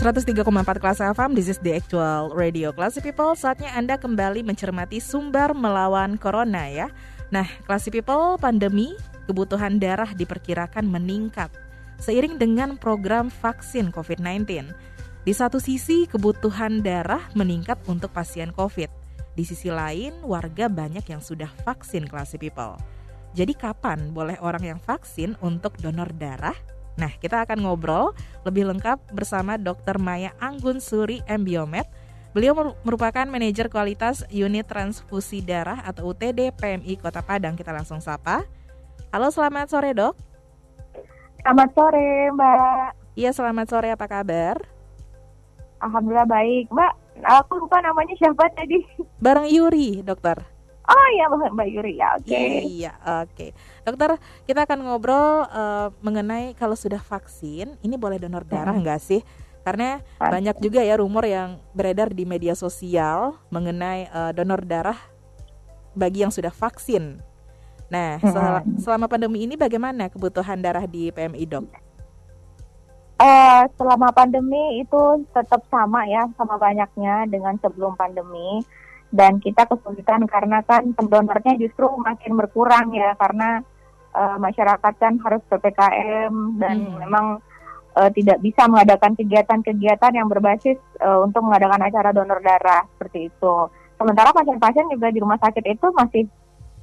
103,4 kelas FM, this is the actual radio. Classy People, saatnya Anda kembali mencermati sumber melawan Corona ya. Nah, Classy People, pandemi, kebutuhan darah diperkirakan meningkat seiring dengan program vaksin COVID-19. Di satu sisi, kebutuhan darah meningkat untuk pasien COVID. Di sisi lain, warga banyak yang sudah vaksin Classy People. Jadi kapan boleh orang yang vaksin untuk donor darah? Nah, kita akan ngobrol lebih lengkap bersama Dr. Maya Anggun Suri M. Biomed. Beliau merupakan manajer kualitas unit transfusi darah atau UTD PMI Kota Padang. Kita langsung sapa. Halo, selamat sore, Dok. Selamat sore, Mbak. Iya, selamat sore. Apa kabar? Alhamdulillah baik, Mbak. Aku lupa namanya siapa tadi. Bareng Yuri, dokter. Oh iya Mbak Yuri ya, oke. Okay. Iya, oke. Okay. Dokter, kita akan ngobrol uh, mengenai kalau sudah vaksin, ini boleh donor darah nggak hmm. sih? Karena Pasti. banyak juga ya rumor yang beredar di media sosial mengenai uh, donor darah bagi yang sudah vaksin. Nah, hmm. selama pandemi ini bagaimana kebutuhan darah di PMI dok? Uh, selama pandemi itu tetap sama ya, sama banyaknya dengan sebelum pandemi dan kita kesulitan karena kan pendonornya justru makin berkurang ya karena uh, masyarakat kan harus ppkm dan hmm. memang uh, tidak bisa mengadakan kegiatan-kegiatan yang berbasis uh, untuk mengadakan acara donor darah seperti itu. Sementara pasien-pasien juga di rumah sakit itu masih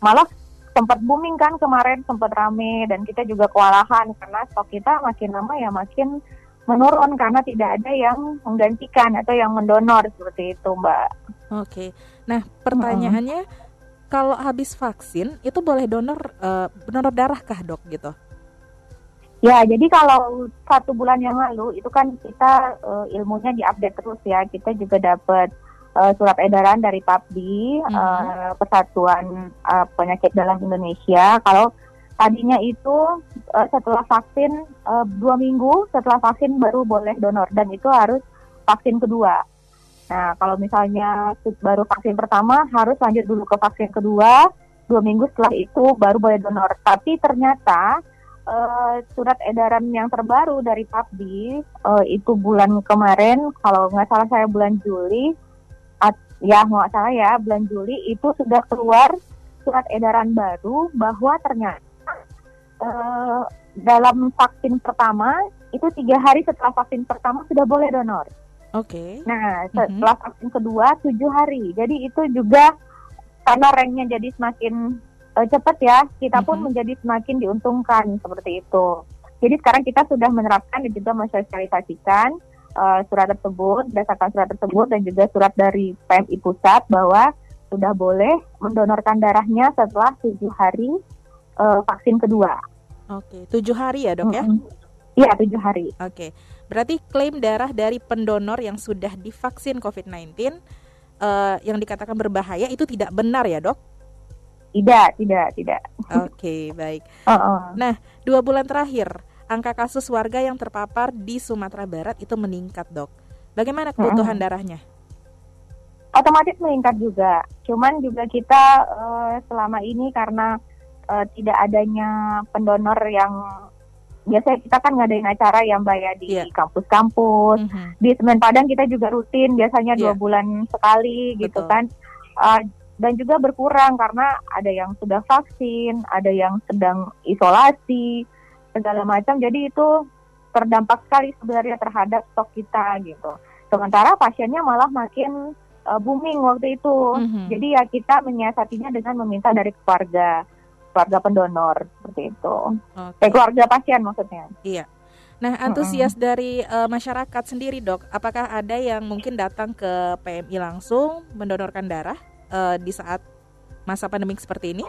malah sempat booming kan kemarin sempat rame dan kita juga kewalahan karena stok kita makin lama ya makin menurun karena tidak ada yang menggantikan atau yang mendonor seperti itu, Mbak. Oke. Nah, pertanyaannya hmm. kalau habis vaksin itu boleh donor uh, donor darah kah, Dok gitu? Ya, jadi kalau satu bulan yang lalu itu kan kita uh, ilmunya diupdate terus ya. Kita juga dapat uh, surat edaran dari PAPDI, hmm. uh, Persatuan uh, Penyakit Dalam Indonesia. Kalau tadinya itu uh, setelah vaksin uh, dua minggu setelah vaksin baru boleh donor dan itu harus vaksin kedua. Nah kalau misalnya baru vaksin pertama harus lanjut dulu ke vaksin kedua dua minggu setelah itu baru boleh donor. Tapi ternyata uh, surat edaran yang terbaru dari PAPDI uh, itu bulan kemarin kalau nggak salah saya bulan Juli at, ya nggak salah ya bulan Juli itu sudah keluar surat edaran baru bahwa ternyata uh, dalam vaksin pertama itu tiga hari setelah vaksin pertama sudah boleh donor. Oke. Okay. Nah mhm. setelah mm-hmm. vaksin kedua tujuh hari. Jadi itu juga karena ranknya jadi semakin uh, cepat ya, kita pun mm-hmm. menjadi semakin diuntungkan seperti itu. Jadi sekarang kita sudah menerapkan dan juga mensosialisasikan uh, surat tersebut, berdasarkan surat tersebut dan juga surat dari PMI pusat bahwa sudah boleh mendonorkan darahnya setelah tujuh hari uh, vaksin kedua. Oke, tujuh hari ya dok ya? Iya tujuh hari. Oke, berarti klaim darah dari pendonor yang sudah divaksin COVID-19 uh, eh, yang dikatakan berbahaya itu tidak benar ya dok? Tidak, tidak, tidak. Oke, baik. Uh -uh. Nah, dua bulan terakhir angka kasus warga yang terpapar di Sumatera Barat itu meningkat dok. Bagaimana kebutuhan uh -uh. darahnya? Otomatis meningkat juga. Cuman juga kita uh, selama ini karena uh, tidak adanya pendonor yang biasanya kita kan ngadain acara yang bayar di yeah. kampus-kampus mm -hmm. di Semen Padang kita juga rutin biasanya yeah. dua iya. bulan sekali gitu Betul. gitu kan uh, dan juga berkurang karena ada yang sudah vaksin ada yang sedang isolasi segala macam jadi itu terdampak sekali sebenarnya terhadap stok kita gitu sementara pasiennya malah makin uh, booming waktu itu mm -hmm. jadi ya kita menyiasatinya dengan meminta dari keluarga keluarga pendonor seperti itu. Okay. Eh, keluarga pasien maksudnya. Iya. Nah, antusias mm -hmm. dari uh, masyarakat sendiri, Dok, apakah ada yang mungkin datang ke PMI langsung mendonorkan darah uh, di saat masa pandemi seperti ini?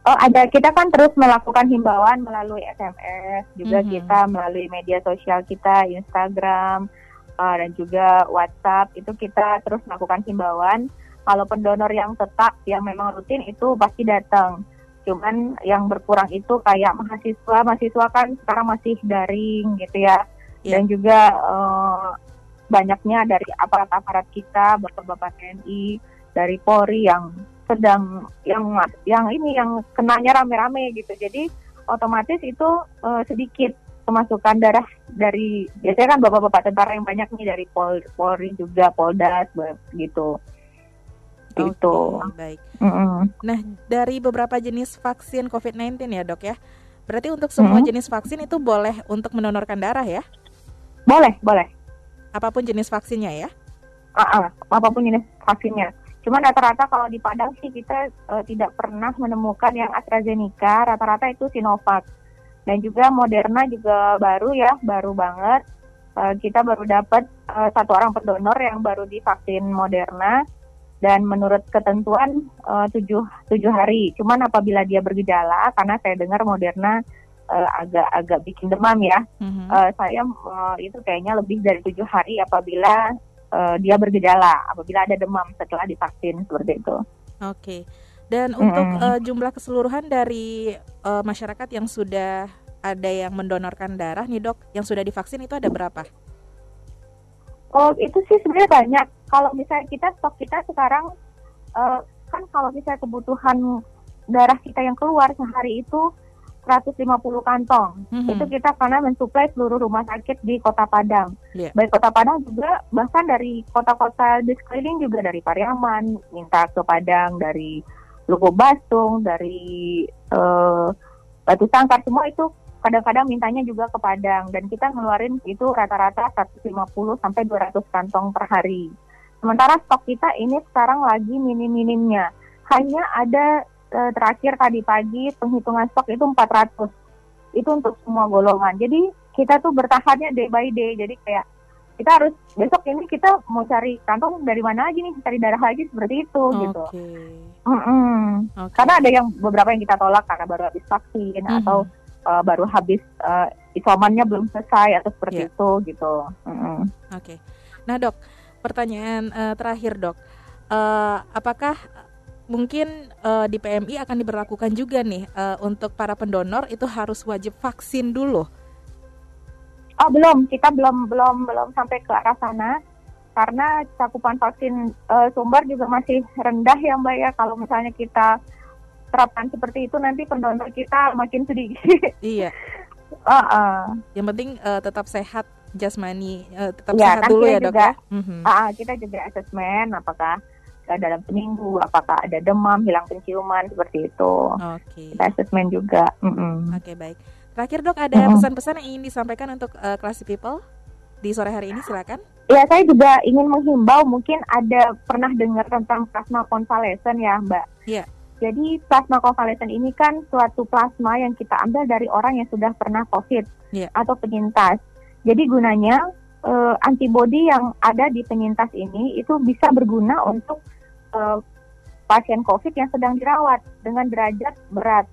Oh ada kita kan terus melakukan himbauan melalui SMS juga Mhm. kita melalui media sosial kita Instagram uh, dan juga WhatsApp itu kita terus melakukan himbauan kalau pendonor yang tetap yang memang rutin itu pasti datang cuman yang berkurang itu kayak mahasiswa mahasiswa kan sekarang masih daring gitu ya Iya. dan juga uh, banyaknya dari aparat-aparat kita bapak-bapak TNI dari Polri yang sedang yang yang ini yang kenanya rame-rame gitu. Jadi otomatis itu eh, sedikit kemasukan darah dari biasanya kan bapak-bapak tentara yang banyak nih dari Pol, Polri juga Polda gitu. Gitu. Oke, baik. Mm-mm. Nah, dari beberapa jenis vaksin COVID-19 ya, Dok ya. Berarti untuk semua Mhm. jenis vaksin itu boleh untuk mendonorkan darah ya? Boleh, boleh. Apa pun jenis vaksinnya ya? Ah, ah, apa pun jenis vaksinnya. Cuman rata-rata kalau di Padang sih kita eh, tidak pernah menemukan yang AstraZeneca, rata-rata itu Sinovac. Dan juga Moderna juga baru ya, baru banget. Eh, kita baru dapat eh, satu orang pendonor yang baru divaksin Moderna dan menurut ketentuan eh, tujuh tujuh hari. Cuman apabila dia bergejala, karena saya dengar Moderna eh, agak-agak bikin demam ya, Mhm. Eh, saya eh, itu kayaknya lebih dari tujuh hari apabila eh, dia bergejala, apabila ada demam setelah divaksin seperti itu. Oke. Dan untuk Mm-mm. eh, jumlah keseluruhan dari eh, masyarakat yang sudah ada yang mendonorkan darah nih, Dok, yang sudah divaksin itu ada berapa? Oh itu sih sebenarnya banyak. Kalau misalnya kita stok kita sekarang eh, kan kalau misalnya kebutuhan darah kita yang keluar sehari itu 150 kantong. Mhm. Itu kita karena mensuplai seluruh rumah sakit di Kota Padang. Iya. Baik Kota Padang juga bahkan dari kota-kota di sekeliling juga dari Pariaman minta ke Padang, dari Lugu Bastung, dari eh, Batu Sangkar semua itu kadang-kadang mintanya juga ke Padang dan kita ngeluarin itu rata-rata 150 sampai 200 kantong per hari. Sementara stok kita ini sekarang lagi minim-minimnya. Hanya ada eh, terakhir tadi pagi penghitungan stok itu 400. Itu untuk semua golongan. Jadi kita tuh bertahannya day by day. Jadi kayak kita harus besok ini kita mau cari kantong dari mana lagi nih, cari darah lagi seperti itu gitu. Oke. Mm-mm. Oke. Karena ada yang beberapa yang kita tolak karena baru habis vaksin Mhm. atau uh, baru habis uh, isomannya belum selesai atau seperti Iya. itu gitu. Mm-mm. Oke. Nah, Dok, pertanyaan eh, terakhir, Dok. Eh, apakah mungkin eh, di PMI akan diberlakukan juga nih eh, untuk para pendonor itu harus wajib vaksin dulu? Oh belum, kita belum belum belum sampai ke arah sana karena cakupan vaksin uh, sumber juga masih rendah ya Mbak ya. Kalau misalnya kita terapkan seperti itu nanti pendonor kita makin sedikit. Iya. Ah, ah. Yang penting eh, tetap sehat jasmani, eh, tetap Iya, sehat kan dulu ya, Dok juga- ya. Mhm. Ah, ah, kita juga asesmen apakah uh, dalam seminggu, apakah ada demam, hilang penciuman seperti itu. Oke. Kita asesmen juga. Mm-mm. Oke, baik. Terakhir, Dok, ada pesan-pesan yang ingin disampaikan untuk eh, Classy People di sore hari ini silakan. Ya, saya juga ingin menghimbau mungkin ada pernah dengar tentang plasma konvalesen ya, Mbak. Iya. Jadi plasma konvalesen ini kan suatu plasma yang kita ambil dari orang yang sudah pernah COVID Iya. atau penyintas. Jadi gunanya eh, antibodi yang ada di penyintas ini itu bisa berguna untuk eh, pasien COVID yang sedang dirawat dengan derajat berat.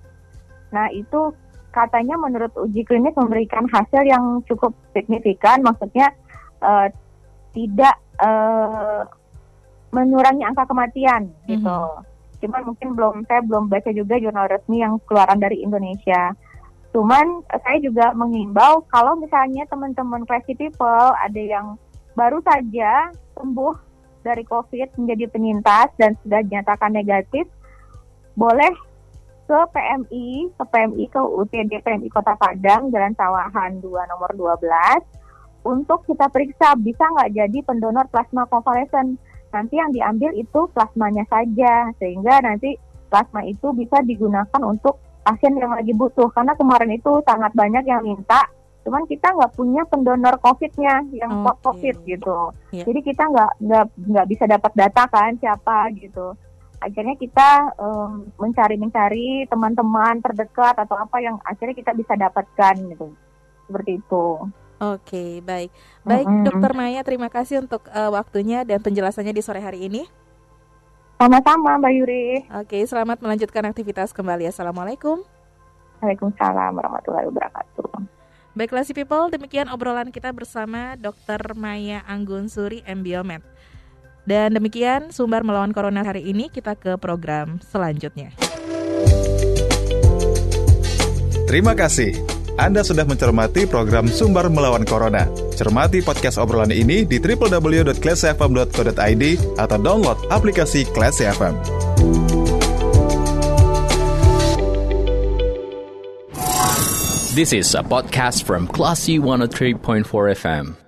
Nah itu katanya menurut uji klinis memberikan hasil yang cukup signifikan, maksudnya eh, tidak eh, mengurangi angka kematian gitu. Cuman mungkin belum saya belum baca juga jurnal resmi yang keluaran dari Indonesia. Cuman eh, saya juga mengimbau kalau misalnya teman-teman classy people ada yang baru saja sembuh dari COVID menjadi penyintas dan sudah dinyatakan negatif, boleh ke PMI, ke PMI ke UTD PMI Kota Padang, Jalan Sawahan 2 nomor 12 untuk kita periksa bisa nggak jadi pendonor plasma konvalesen. Nanti yang diambil itu plasmanya saja sehingga nanti plasma itu bisa digunakan untuk pasien yang lagi butuh karena kemarin itu sangat banyak yang minta cuman kita nggak punya pendonor COVID-nya yang Oke. COVID gitu. Iya. Jadi kita nggak nggak nggak bisa dapat data kan siapa gitu. Akhirnya kita em, mencari-mencari teman-teman terdekat atau apa yang akhirnya kita bisa dapatkan gitu. Seperti itu. Oke, baik. Baik, Mm-mm. Dokter Maya, terima kasih untuk eh, waktunya dan penjelasannya di sore hari ini. Sama-sama Mbak Yuri. Oke, selamat melanjutkan aktivitas kembali. Assalamualaikum. Waalaikumsalam warahmatullahi wabarakatuh. Baiklah si people, demikian obrolan kita bersama Dr. Maya Anggun Suri MBiomed. Dan demikian sumber melawan corona hari ini kita ke program selanjutnya. Terima kasih. Anda sudah mencermati program Sumber Melawan Corona. Cermati podcast obrolan ini di www.classfm.co.id atau download aplikasi Classy FM. This is a podcast from Classy 103.4 FM.